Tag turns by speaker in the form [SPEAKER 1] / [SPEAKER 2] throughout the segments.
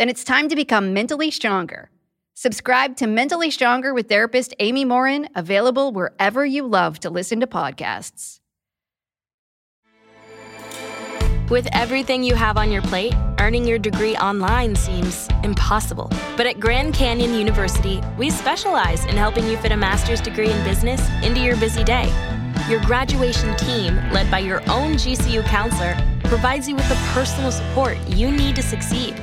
[SPEAKER 1] Then it's time to become mentally stronger. Subscribe to Mentally Stronger with therapist Amy Morin, available wherever you love to listen to podcasts.
[SPEAKER 2] With everything you have on your plate, earning your degree online seems impossible. But at Grand Canyon University, we specialize in helping you fit a master's degree in business into your busy day. Your graduation team, led by your own GCU counselor, provides you with the personal support you need to succeed.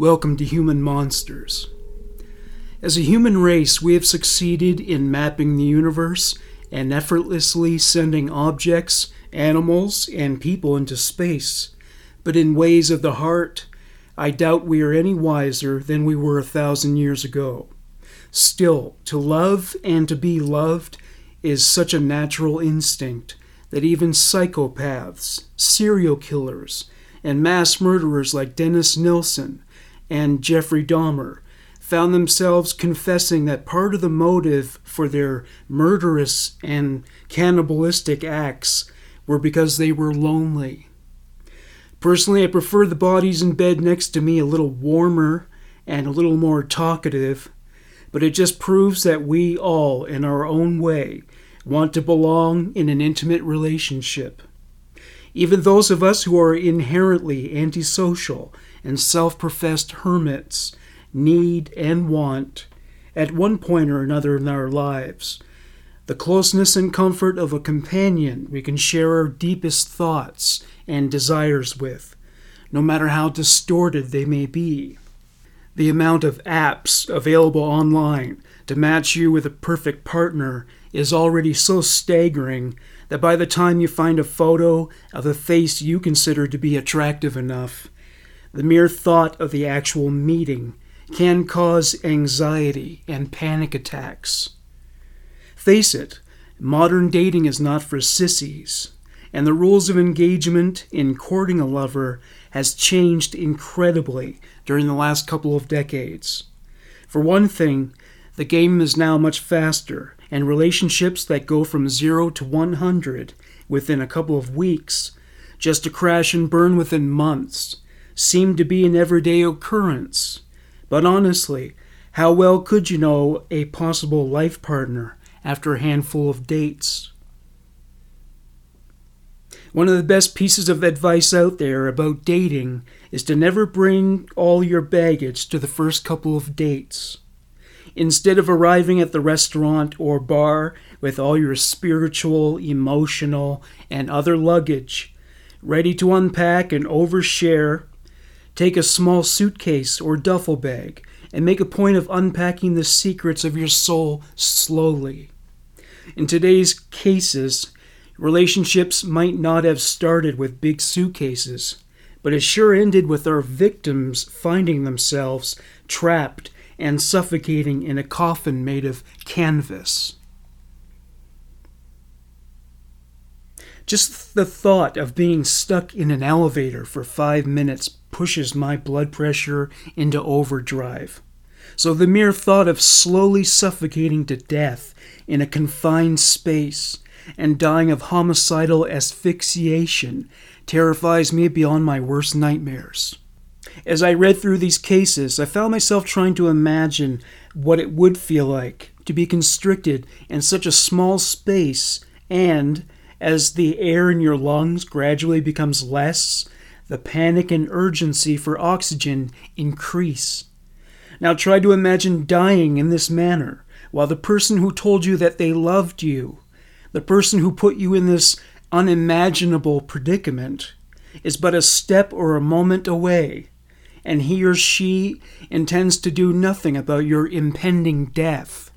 [SPEAKER 3] Welcome to Human Monsters. As a human race, we have succeeded in mapping the universe and effortlessly sending objects, animals, and people into space. But in ways of the heart, I doubt we are any wiser than we were a thousand years ago. Still, to love and to be loved is such a natural instinct that even psychopaths, serial killers, and mass murderers like Dennis Nilsen and Jeffrey Dahmer found themselves confessing that part of the motive for their murderous and cannibalistic acts were because they were lonely. Personally, I prefer the bodies in bed next to me a little warmer and a little more talkative, but it just proves that we all, in our own way, want to belong in an intimate relationship. Even those of us who are inherently antisocial and self professed hermits need and want, at one point or another in our lives, the closeness and comfort of a companion we can share our deepest thoughts and desires with, no matter how distorted they may be. The amount of apps available online to match you with a perfect partner is already so staggering that by the time you find a photo of a face you consider to be attractive enough, the mere thought of the actual meeting can cause anxiety and panic attacks. Face it, modern dating is not for sissies, and the rules of engagement in courting a lover has changed incredibly during the last couple of decades. For one thing, the game is now much faster, and relationships that go from 0 to 100 within a couple of weeks, just to crash and burn within months, seemed to be an everyday occurrence. But honestly, how well could you know a possible life partner after a handful of dates? One of the best pieces of advice out there about dating is to never bring all your baggage to the first couple of dates. Instead of arriving at the restaurant or bar with all your spiritual, emotional, and other luggage, ready to unpack and overshare Take a small suitcase or duffel bag and make a point of unpacking the secrets of your soul slowly. In today's cases, relationships might not have started with big suitcases, but it sure ended with our victims finding themselves trapped and suffocating in a coffin made of canvas. Just the thought of being stuck in an elevator for five minutes pushes my blood pressure into overdrive. So the mere thought of slowly suffocating to death in a confined space and dying of homicidal asphyxiation terrifies me beyond my worst nightmares. As I read through these cases, I found myself trying to imagine what it would feel like to be constricted in such a small space and, as the air in your lungs gradually becomes less, the panic and urgency for oxygen increase. Now try to imagine dying in this manner, while the person who told you that they loved you, the person who put you in this unimaginable predicament, is but a step or a moment away, and he or she intends to do nothing about your impending death.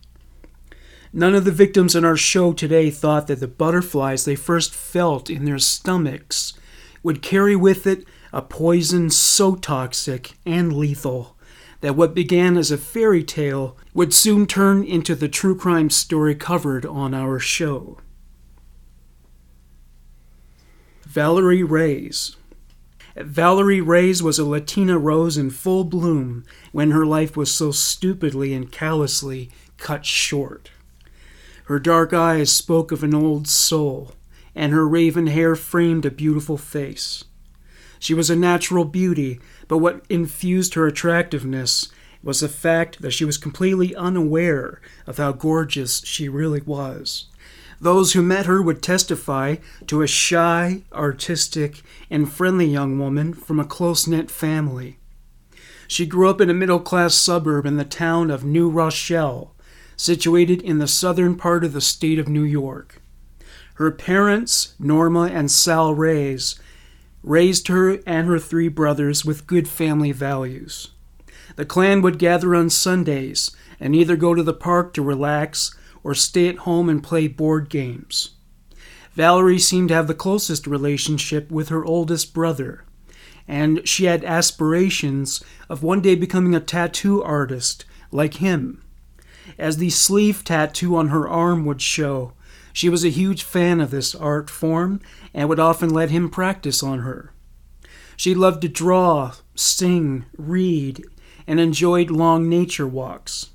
[SPEAKER 3] None of the victims in our show today thought that the butterflies they first felt in their stomachs would carry with it a poison so toxic and lethal that what began as a fairy tale would soon turn into the true crime story covered on our show. Valerie Reyes. Valerie Reyes was a Latina rose in full bloom when her life was so stupidly and callously cut short. Her dark eyes spoke of an old soul, and her raven hair framed a beautiful face. She was a natural beauty, but what infused her attractiveness was the fact that she was completely unaware of how gorgeous she really was. Those who met her would testify to a shy, artistic, and friendly young woman from a close knit family. She grew up in a middle class suburb in the town of New Rochelle, situated in the southern part of the state of New York. Her parents, Norma and Sal Reyes, raised her and her three brothers with good family values. The clan would gather on Sundays and either go to the park to relax or stay at home and play board games. Valerie seemed to have the closest relationship with her oldest brother, and she had aspirations of one day becoming a tattoo artist like him. As the sleeve tattoo on her arm would show, she was a huge fan of this art form and would often let him practice on her. She loved to draw, sing, read, and enjoyed long nature walks.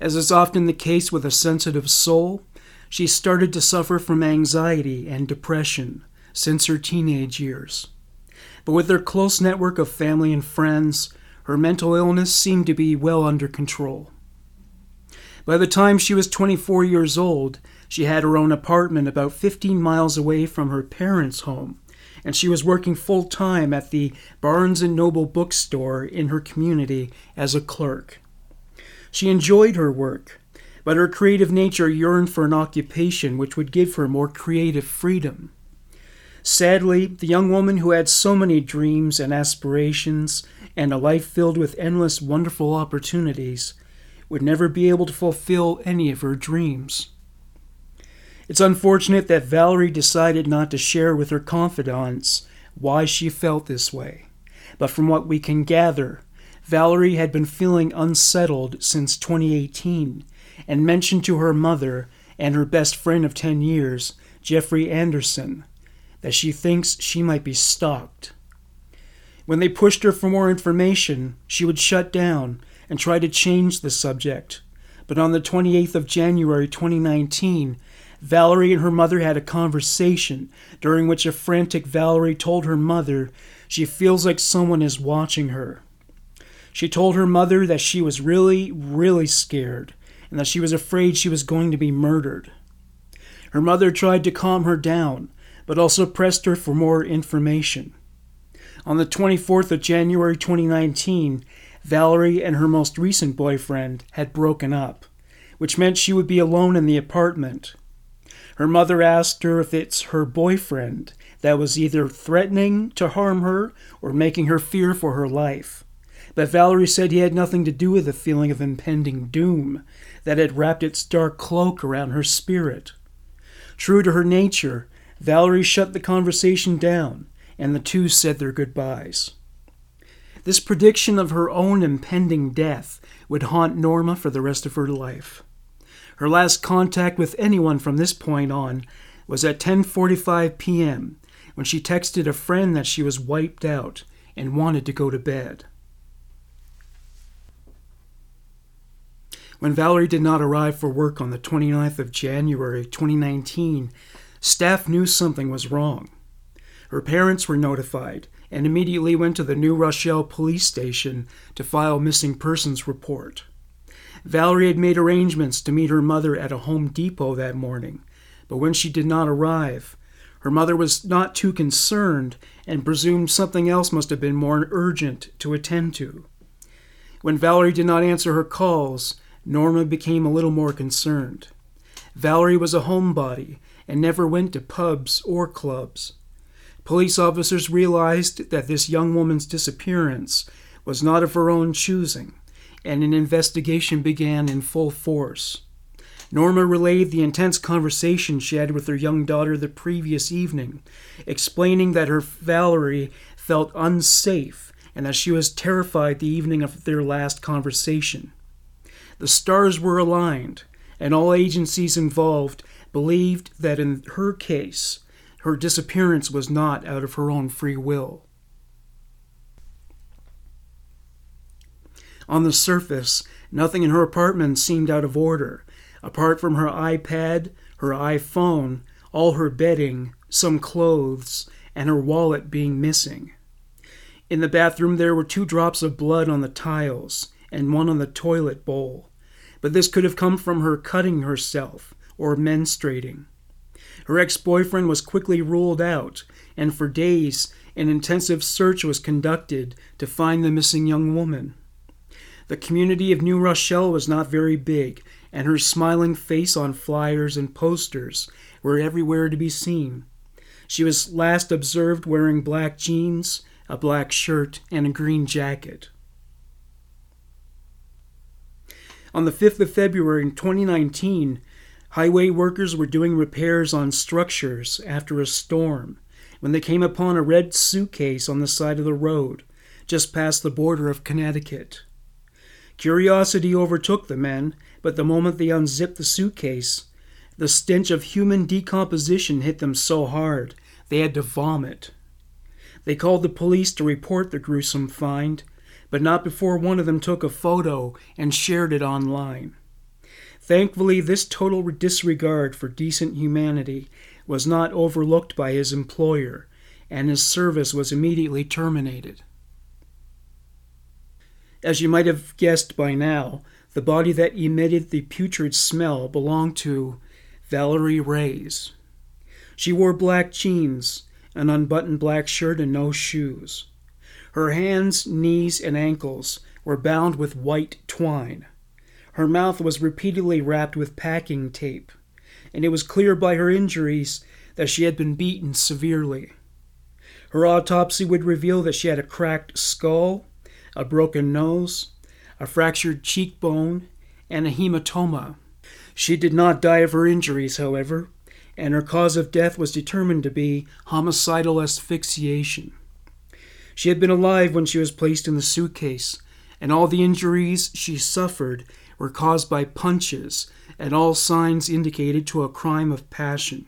[SPEAKER 3] As is often the case with a sensitive soul, she started to suffer from anxiety and depression since her teenage years. But with her close network of family and friends, her mental illness seemed to be well under control. By the time she was 24 years old, she had her own apartment about 15 miles away from her parents' home, and she was working full time at the Barnes and Noble bookstore in her community as a clerk. She enjoyed her work, but her creative nature yearned for an occupation which would give her more creative freedom. Sadly, the young woman who had so many dreams and aspirations and a life filled with endless wonderful opportunities would never be able to fulfill any of her dreams. It's unfortunate that Valerie decided not to share with her confidants why she felt this way, but from what we can gather, Valerie had been feeling unsettled since 2018 and mentioned to her mother and her best friend of 10 years, Jeffrey Anderson, that she thinks she might be stalked. When they pushed her for more information, she would shut down and try to change the subject. But on the 28th of January 2019, Valerie and her mother had a conversation during which a frantic Valerie told her mother she feels like someone is watching her. She told her mother that she was really, really scared and that she was afraid she was going to be murdered. Her mother tried to calm her down, but also pressed her for more information. On the 24th of January 2019, Valerie and her most recent boyfriend had broken up, which meant she would be alone in the apartment. Her mother asked her if it's her boyfriend that was either threatening to harm her or making her fear for her life. But Valerie said he had nothing to do with the feeling of impending doom that had wrapped its dark cloak around her spirit. True to her nature, Valerie shut the conversation down and the two said their goodbyes. This prediction of her own impending death would haunt Norma for the rest of her life. Her last contact with anyone from this point on was at 10:45 p.m. when she texted a friend that she was wiped out and wanted to go to bed. When Valerie did not arrive for work on the 29th of January 2019, staff knew something was wrong. Her parents were notified and immediately went to the New Rochelle police station to file missing persons report. Valerie had made arrangements to meet her mother at a Home Depot that morning, but when she did not arrive, her mother was not too concerned and presumed something else must have been more urgent to attend to. When Valerie did not answer her calls, Norma became a little more concerned. Valerie was a homebody and never went to pubs or clubs. Police officers realized that this young woman's disappearance was not of her own choosing, and an investigation began in full force. Norma relayed the intense conversation she had with her young daughter the previous evening, explaining that her Valerie felt unsafe and that she was terrified the evening of their last conversation. The stars were aligned, and all agencies involved believed that in her case, her disappearance was not out of her own free will. On the surface, nothing in her apartment seemed out of order, apart from her iPad, her iPhone, all her bedding, some clothes, and her wallet being missing. In the bathroom, there were two drops of blood on the tiles and one on the toilet bowl, but this could have come from her cutting herself or menstruating. Her ex boyfriend was quickly ruled out, and for days an intensive search was conducted to find the missing young woman. The community of New Rochelle was not very big, and her smiling face on flyers and posters were everywhere to be seen. She was last observed wearing black jeans, a black shirt, and a green jacket. On the 5th of February in 2019, highway workers were doing repairs on structures after a storm when they came upon a red suitcase on the side of the road, just past the border of Connecticut. Curiosity overtook the men, but the moment they unzipped the suitcase, the stench of human decomposition hit them so hard they had to vomit. They called the police to report the gruesome find, but not before one of them took a photo and shared it online. Thankfully, this total disregard for decent humanity was not overlooked by his employer, and his service was immediately terminated. As you might have guessed by now, the body that emitted the putrid smell belonged to Valerie Reyes. She wore black jeans, an unbuttoned black shirt, and no shoes. Her hands, knees, and ankles were bound with white twine. Her mouth was repeatedly wrapped with packing tape, and it was clear by her injuries that she had been beaten severely. Her autopsy would reveal that she had a cracked skull, a broken nose, a fractured cheekbone, and a hematoma. She did not die of her injuries, however, and her cause of death was determined to be homicidal asphyxiation. She had been alive when she was placed in the suitcase, and all the injuries she suffered were caused by punches, and all signs indicated to a crime of passion.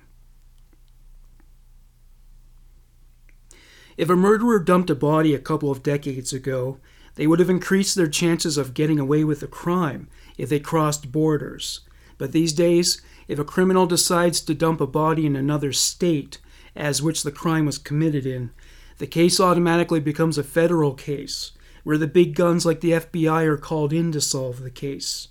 [SPEAKER 3] If a murderer dumped a body a couple of decades ago, they would have increased their chances of getting away with a crime if they crossed borders. But these days, if a criminal decides to dump a body in another state as which the crime was committed in, the case automatically becomes a federal case, where the big guns like the FBI are called in to solve the case.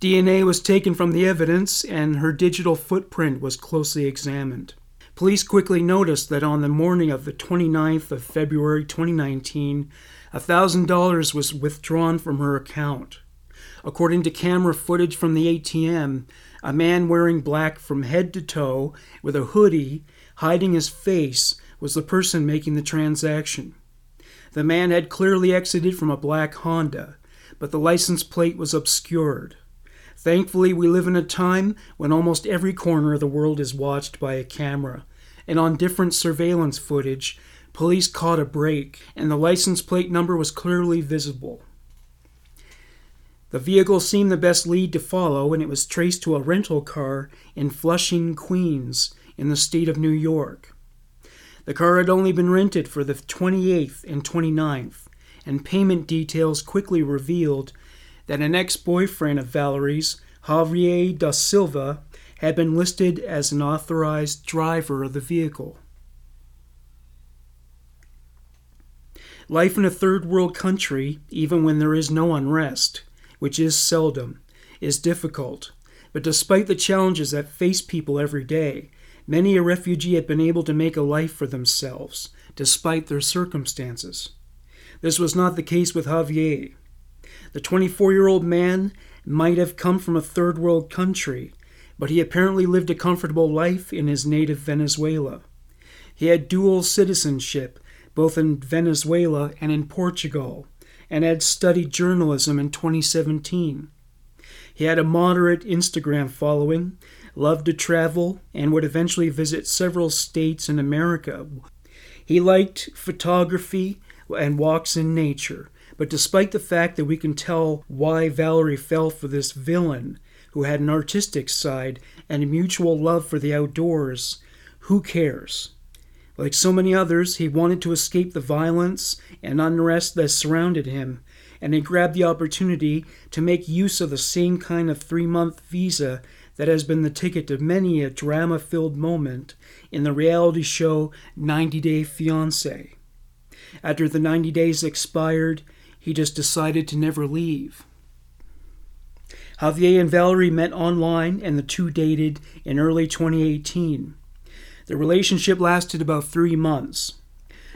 [SPEAKER 3] DNA was taken from the evidence, and her digital footprint was closely examined. Police quickly noticed that on the morning of the 29th of February 2019, $1,000 was withdrawn from her account. According to camera footage from the ATM, a man wearing black from head to toe with a hoodie hiding his face was the person making the transaction. The man had clearly exited from a black Honda, but the license plate was obscured. Thankfully, we live in a time when almost every corner of the world is watched by a camera, and on different surveillance footage, Police caught a break, and the license plate number was clearly visible. The vehicle seemed the best lead to follow, and it was traced to a rental car in Flushing, Queens, in the state of New York. The car had only been rented for the 28th and 29th, and payment details quickly revealed that an ex boyfriend of Valerie's, Javier da Silva, had been listed as an authorized driver of the vehicle. Life in a third world country, even when there is no unrest, which is seldom, is difficult. But despite the challenges that face people every day, many a refugee had been able to make a life for themselves, despite their circumstances. This was not the case with Javier. The 24 year old man might have come from a third world country, but he apparently lived a comfortable life in his native Venezuela. He had dual citizenship, both in Venezuela and in Portugal, and had studied journalism in 2017. He had a moderate Instagram following, loved to travel, and would eventually visit several states in America. He liked photography and walks in nature, but despite the fact that we can tell why Valerie fell for this villain who had an artistic side and a mutual love for the outdoors, who cares? Like so many others, he wanted to escape the violence and unrest that surrounded him, and he grabbed the opportunity to make use of the same kind of three month visa that has been the ticket to many a drama filled moment in the reality show 90 Day Fiancé. After the 90 days expired, he just decided to never leave. Javier and Valerie met online and the two dated in early 2018. The relationship lasted about three months.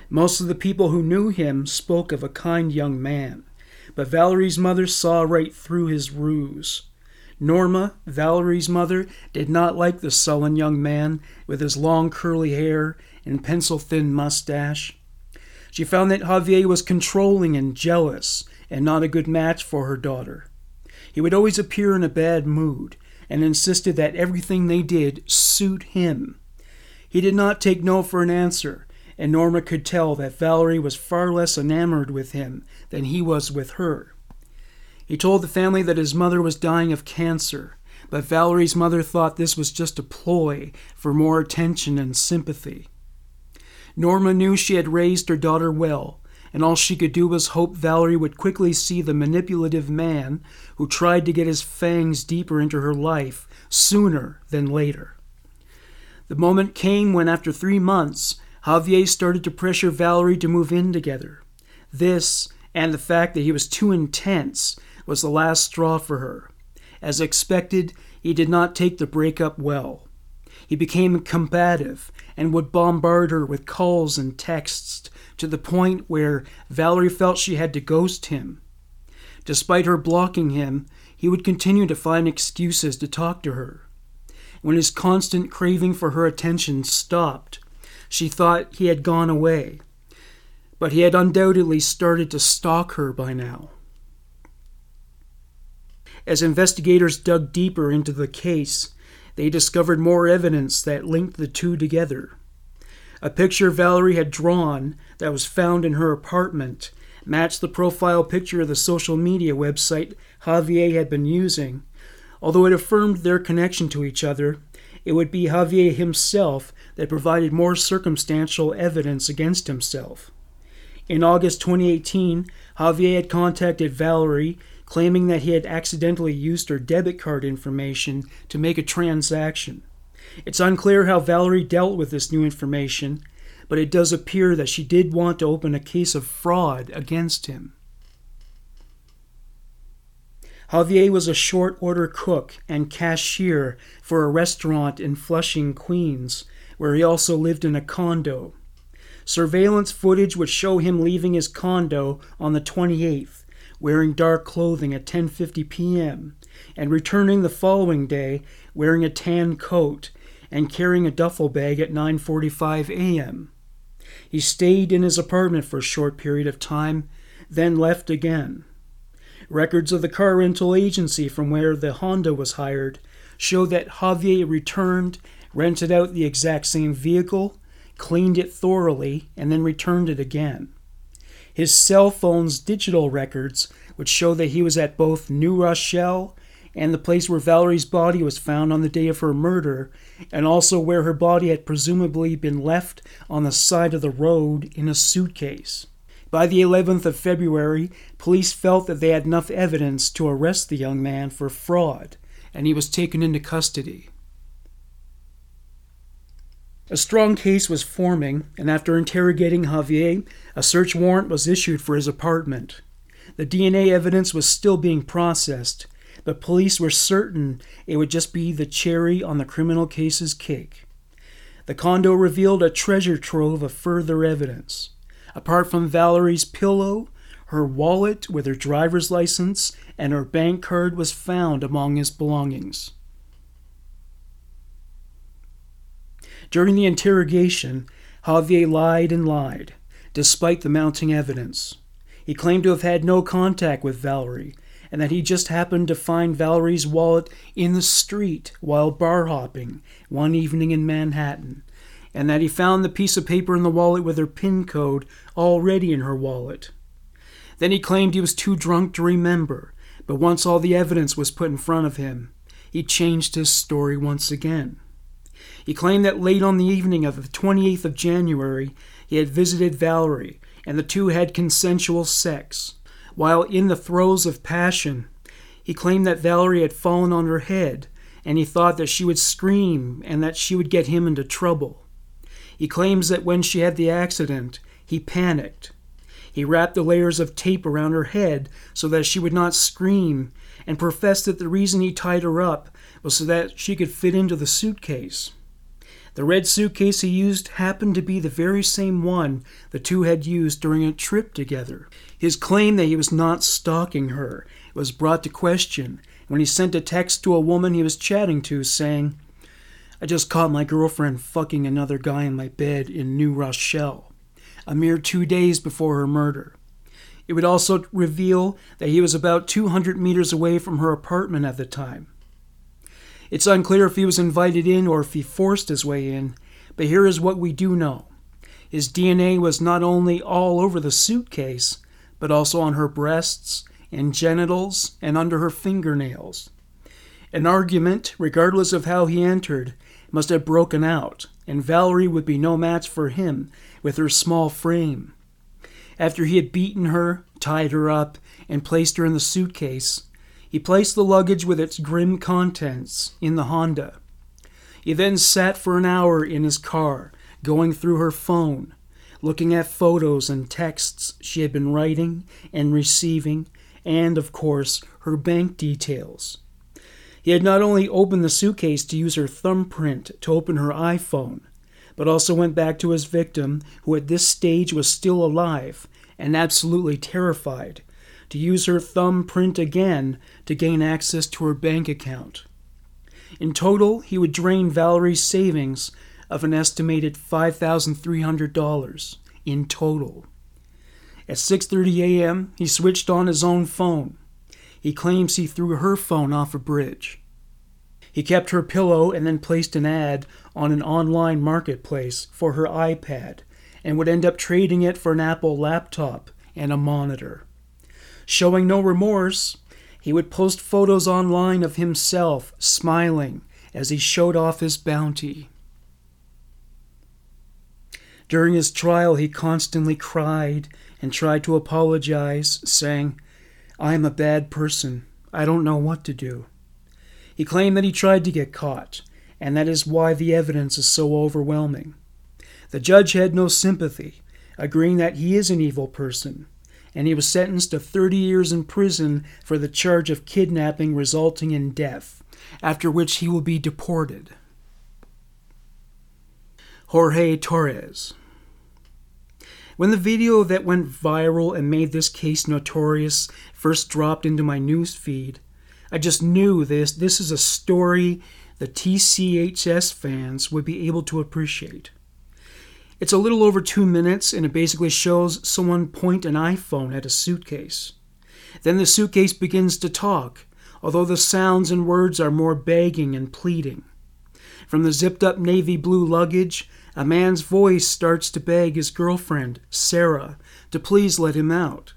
[SPEAKER 3] Most of the people who knew him spoke of a kind young man, but Valerie's mother saw right through his ruse. Norma, Valerie's mother, did not like the sullen young man with his long curly hair and pencil thin mustache. She found that Javier was controlling and jealous and not a good match for her daughter. He would always appear in a bad mood and insisted that everything they did suit him he did not take no for an answer, and Norma could tell that Valerie was far less enamored with him than he was with her. He told the family that his mother was dying of cancer, but Valerie's mother thought this was just a ploy for more attention and sympathy. Norma knew she had raised her daughter well, and all she could do was hope Valerie would quickly see the manipulative man who tried to get his fangs deeper into her life sooner than later. The moment came when, after three months, Javier started to pressure Valerie to move in together. This, and the fact that he was too intense, was the last straw for her. As expected, he did not take the breakup well. He became combative and would bombard her with calls and texts to the point where Valerie felt she had to ghost him. Despite her blocking him, he would continue to find excuses to talk to her. When his constant craving for her attention stopped, she thought he had gone away. But he had undoubtedly started to stalk her by now. As investigators dug deeper into the case, they discovered more evidence that linked the two together. A picture Valerie had drawn that was found in her apartment matched the profile picture of the social media website Javier had been using, Although it affirmed their connection to each other, it would be Javier himself that provided more circumstantial evidence against himself. In August 2018, Javier had contacted Valerie, claiming that he had accidentally used her debit card information to make a transaction. It's unclear how Valerie dealt with this new information, but it does appear that she did want to open a case of fraud against him. Javier was a short order cook and cashier for a restaurant in Flushing, Queens, where he also lived in a condo. Surveillance footage would show him leaving his condo on the 28th, wearing dark clothing at 10:50 p.m., and returning the following day wearing a tan coat and carrying a duffel bag at 9:45 a.m. He stayed in his apartment for a short period of time, then left again. Records of the car rental agency from where the Honda was hired show that Javier returned, rented out the exact same vehicle, cleaned it thoroughly, and then returned it again. His cell phone's digital records would show that he was at both New Rochelle and the place where Valerie's body was found on the day of her murder, and also where her body had presumably been left on the side of the road in a suitcase. By the 11th of February, police felt that they had enough evidence to arrest the young man for fraud, and he was taken into custody. A strong case was forming, and after interrogating Javier, a search warrant was issued for his apartment. The DNA evidence was still being processed, but police were certain it would just be the cherry on the criminal case's cake. The condo revealed a treasure trove of further evidence. Apart from Valerie's pillow, her wallet with her driver's license and her bank card was found among his belongings. During the interrogation, Javier lied and lied, despite the mounting evidence. He claimed to have had no contact with Valerie, and that he just happened to find Valerie's wallet in the street while bar hopping one evening in Manhattan, and that he found the piece of paper in the wallet with her PIN code already in her wallet. Then he claimed he was too drunk to remember, but once all the evidence was put in front of him, he changed his story once again. He claimed that late on the evening of the 28th of January, he had visited Valerie, and the two had consensual sex. While in the throes of passion, he claimed that Valerie had fallen on her head, and he thought that she would scream and that she would get him into trouble. He claims that when she had the accident, he panicked. He wrapped the layers of tape around her head so that she would not scream, and professed that the reason he tied her up was so that she could fit into the suitcase. The red suitcase he used happened to be the very same one the two had used during a trip together. His claim that he was not stalking her was brought to question when he sent a text to a woman he was chatting to saying, I just caught my girlfriend fucking another guy in my bed in New Rochelle, a mere two days before her murder. It would also reveal that he was about 200 meters away from her apartment at the time. It's unclear if he was invited in or if he forced his way in, but here is what we do know. His DNA was not only all over the suitcase, but also on her breasts and genitals and under her fingernails. An argument, regardless of how he entered, must have broken out, and Valerie would be no match for him with her small frame. After he had beaten her, tied her up, and placed her in the suitcase, he placed the luggage with its grim contents in the Honda. He then sat for an hour in his car, going through her phone, looking at photos and texts she had been writing and receiving, and, of course, her bank details. He had not only opened the suitcase to use her thumbprint to open her iPhone, but also went back to his victim, who at this stage was still alive and absolutely terrified, to use her thumbprint again to gain access to her bank account. In total, he would drain Valerie's savings of an estimated $5,300 in total. At 6:30 a.m., he switched on his own phone. He claims he threw her phone off a bridge. He kept her pillow and then placed an ad on an online marketplace for her iPad and would end up trading it for an Apple laptop and a monitor. Showing no remorse, he would post photos online of himself smiling as he showed off his bounty. During his trial, he constantly cried and tried to apologize, saying, I am a bad person. I don't know what to do. He claimed that he tried to get caught, and that is why the evidence is so overwhelming. The judge had no sympathy, agreeing that he is an evil person and he was sentenced to 30 years in prison for the charge of kidnapping resulting in death, after which he will be deported. Jorge Torres. When the video that went viral and made this case notorious first dropped into my news feed, I just knew this this is a story the TCHS fans would be able to appreciate. It's a little over two minutes, and it basically shows someone point an iPhone at a suitcase. Then the suitcase begins to talk, although the sounds and words are more begging and pleading. From the zipped up navy blue luggage, a man's voice starts to beg his girlfriend, Sarah, to please let him out.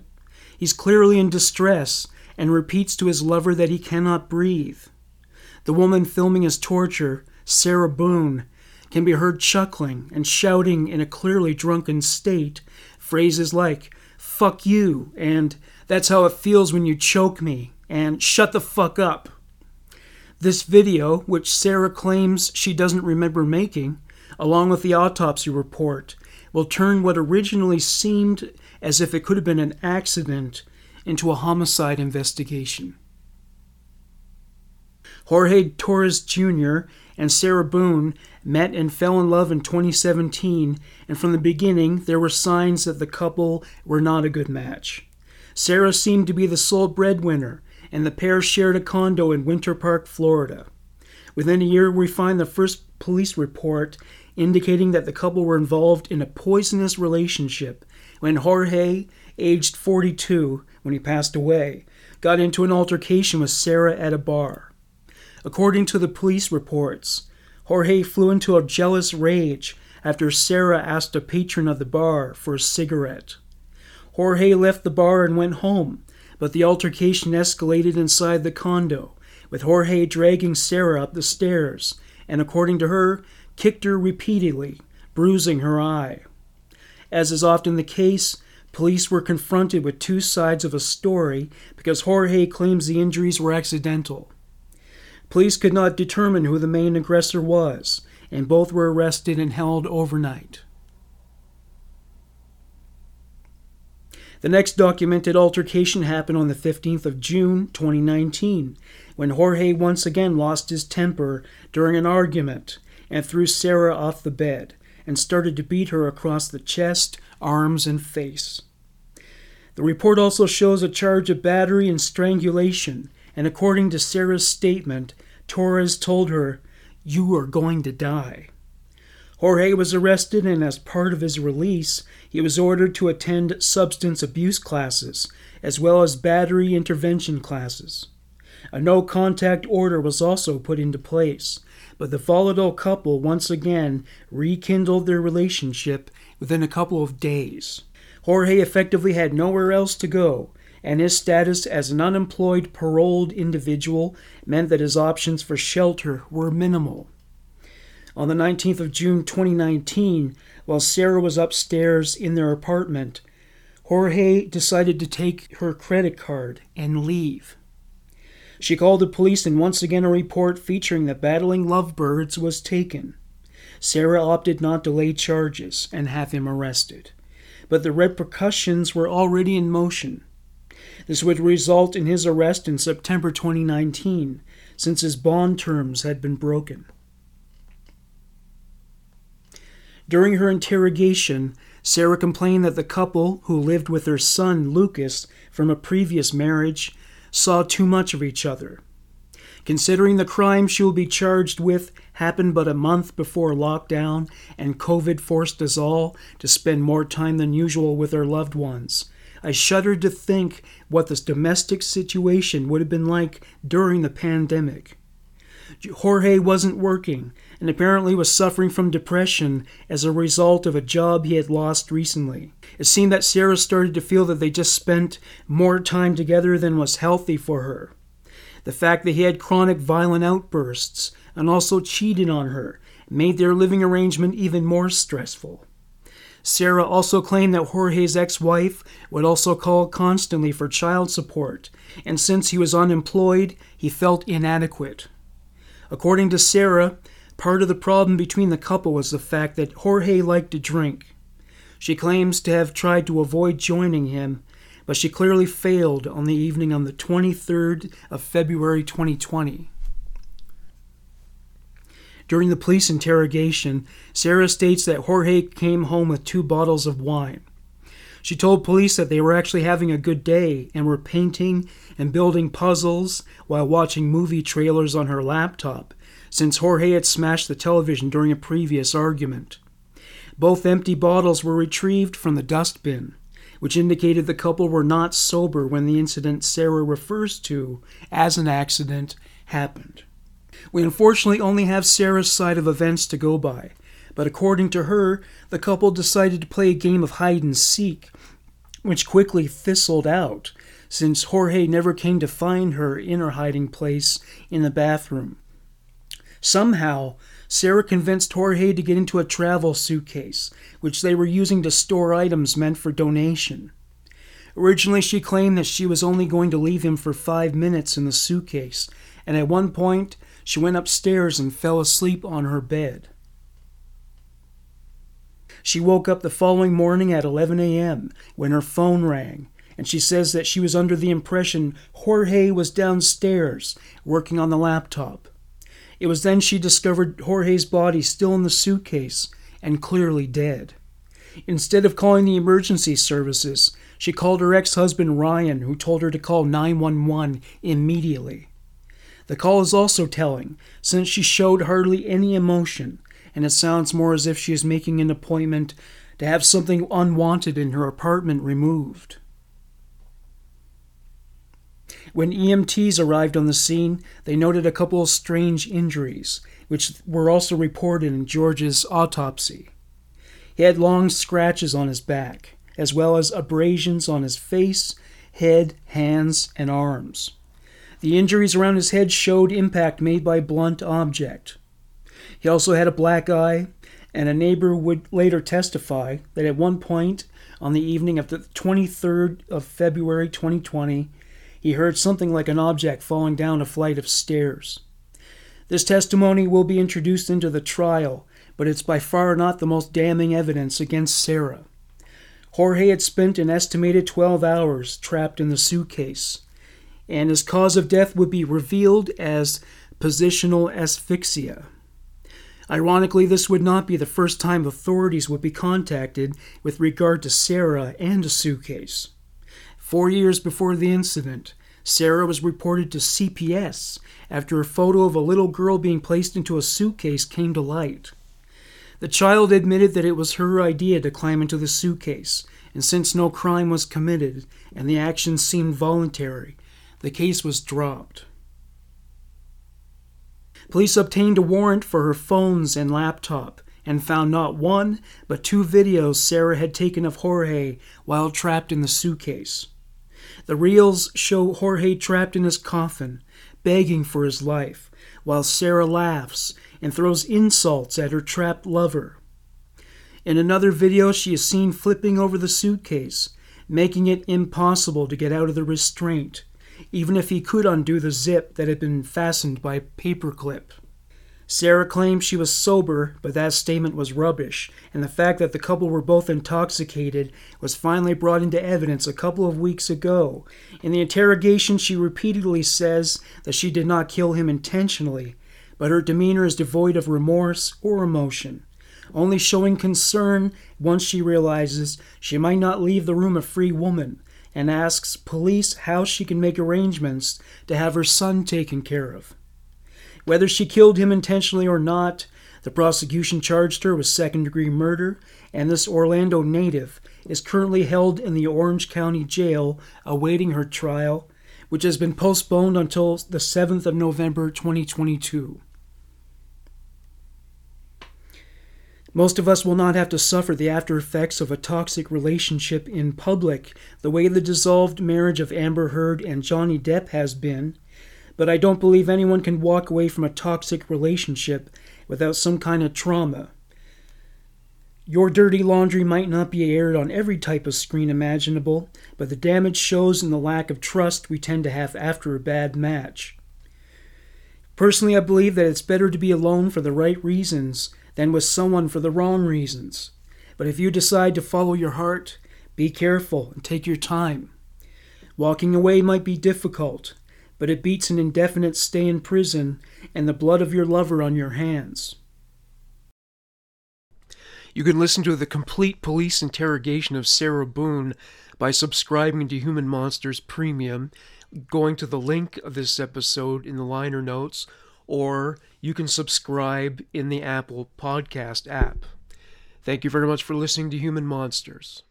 [SPEAKER 3] He's clearly in distress and repeats to his lover that he cannot breathe. The woman filming his torture, Sarah Boone, can be heard chuckling and shouting in a clearly drunken state phrases like, fuck you, and that's how it feels when you choke me, and shut the fuck up. This video, which Sarah claims she doesn't remember making, along with the autopsy report, will turn what originally seemed as if it could have been an accident into a homicide investigation. Jorge Torres Jr. and Sarah Boone met and fell in love in 2017, and from the beginning there were signs that the couple were not a good match. Sarah seemed to be the sole breadwinner, and the pair shared a condo in Winter Park, Florida. Within a year, we find the first police report indicating that the couple were involved in a poisonous relationship when Jorge, aged 42 when he passed away, got into an altercation with Sarah at a bar. According to the police reports, Jorge flew into a jealous rage after Sarah asked a patron of the bar for a cigarette. Jorge left the bar and went home, but the altercation escalated inside the condo, with Jorge dragging Sarah up the stairs and, according to her, kicked her repeatedly, bruising her eye. As is often the case, police were confronted with two sides of a story because Jorge claims the injuries were accidental. Police could not determine who the main aggressor was, and both were arrested and held overnight. The next documented altercation happened on the 15th of June 2019, when Jorge once again lost his temper during an argument and threw Sarah off the bed and started to beat her across the chest, arms, and face. The report also shows a charge of battery and strangulation, and according to Sarah's statement, Torres told her, You are going to die. Jorge was arrested, and as part of his release, he was ordered to attend substance abuse classes, as well as battery intervention classes. A no contact order was also put into place, but the volatile couple once again rekindled their relationship within a couple of days. Jorge effectively had nowhere else to go, and his status as an unemployed paroled individual meant that his options for shelter were minimal. On the 19th of June 2019, while Sarah was upstairs in their apartment, Jorge decided to take her credit card and leave. She called the police, and once again a report featuring the battling lovebirds was taken. Sarah opted not to lay charges and have him arrested, but the repercussions were already in motion. This would result in his arrest in September 2019, since his bond terms had been broken. During her interrogation, Sarah complained that the couple, who lived with their son Lucas from a previous marriage, saw too much of each other. Considering the crime she will be charged with happened but a month before lockdown and COVID forced us all to spend more time than usual with our loved ones, I shuddered to think what this domestic situation would have been like during the pandemic. Jorge wasn't working and apparently was suffering from depression as a result of a job he had lost recently. It seemed that Sarah started to feel that they just spent more time together than was healthy for her. The fact that he had chronic violent outbursts and also cheated on her made their living arrangement even more stressful. Sarah also claimed that Jorge's ex wife would also call constantly for child support, and since he was unemployed, he felt inadequate. According to Sarah, part of the problem between the couple was the fact that Jorge liked to drink. She claims to have tried to avoid joining him, but she clearly failed on the evening on the 23rd of February 2020. During the police interrogation, Sarah states that Jorge came home with two bottles of wine. She told police that they were actually having a good day and were painting and building puzzles while watching movie trailers on her laptop, since Jorge had smashed the television during a previous argument. Both empty bottles were retrieved from the dustbin, which indicated the couple were not sober when the incident Sarah refers to as an accident happened. We unfortunately only have Sarah's side of events to go by, but according to her, the couple decided to play a game of hide and seek, which quickly fizzled out since Jorge never came to find her in her hiding place in the bathroom. Somehow, Sarah convinced Jorge to get into a travel suitcase, which they were using to store items meant for donation. Originally, she claimed that she was only going to leave him for five minutes in the suitcase, and at one point, she went upstairs and fell asleep on her bed. She woke up the following morning at 11 a.m. when her phone rang, and she says that she was under the impression Jorge was downstairs working on the laptop. It was then she discovered Jorge's body still in the suitcase and clearly dead. Instead of calling the emergency services, she called her ex husband Ryan, who told her to call 911 immediately. The call is also telling, since she showed hardly any emotion, and it sounds more as if she is making an appointment to have something unwanted in her apartment removed. When EMTs arrived on the scene, they noted a couple of strange injuries, which were also reported in George's autopsy. He had long scratches on his back, as well as abrasions on his face, head, hands, and arms. The injuries around his head showed impact made by blunt object. He also had a black eye, and a neighbor would later testify that at one point on the evening of the 23rd of February 2020, he heard something like an object falling down a flight of stairs. This testimony will be introduced into the trial, but it's by far not the most damning evidence against Sarah. Jorge had spent an estimated 12 hours trapped in the suitcase, and his cause of death would be revealed as positional asphyxia. Ironically, this would not be the first time authorities would be contacted with regard to Sarah and a suitcase. Four years before the incident, Sarah was reported to CPS after a photo of a little girl being placed into a suitcase came to light. The child admitted that it was her idea to climb into the suitcase, and since no crime was committed and the action seemed voluntary, the case was dropped. Police obtained a warrant for her phones and laptop and found not one, but two videos Sarah had taken of Jorge while trapped in the suitcase. The reels show Jorge trapped in his coffin, begging for his life, while Sarah laughs and throws insults at her trapped lover. In another video, she is seen flipping over the suitcase, making it impossible to get out of the restraint, even if he could undo the zip that had been fastened by a paperclip. Sarah claimed she was sober, but that statement was rubbish, and the fact that the couple were both intoxicated was finally brought into evidence a couple of weeks ago. In the interrogation, she repeatedly says that she did not kill him intentionally, but her demeanor is devoid of remorse or emotion, only showing concern once she realizes she might not leave the room a free woman, and asks police how she can make arrangements to have her son taken care of. Whether she killed him intentionally or not, the prosecution charged her with second degree murder, and this Orlando native is currently held in the Orange County Jail awaiting her trial, which has been postponed until the 7th of November 2022. Most of us will not have to suffer the after effects of a toxic relationship in public the way the dissolved marriage of Amber Heard and Johnny Depp has been, but I don't believe anyone can walk away from a toxic relationship without some kind of trauma. Your dirty laundry might not be aired on every type of screen imaginable, but the damage shows in the lack of trust we tend to have after a bad match. Personally, I believe that it's better to be alone for the right reasons than with someone for the wrong reasons. But if you decide to follow your heart, be careful and take your time. Walking away might be difficult, but it beats an indefinite stay in prison and the blood of your lover on your hands. You can listen to the complete police interrogation of Sarah Boone by subscribing to Human Monsters Premium, going to the link of this episode in the liner notes, or you can subscribe in the Apple Podcast app. Thank you very much for listening to Human Monsters.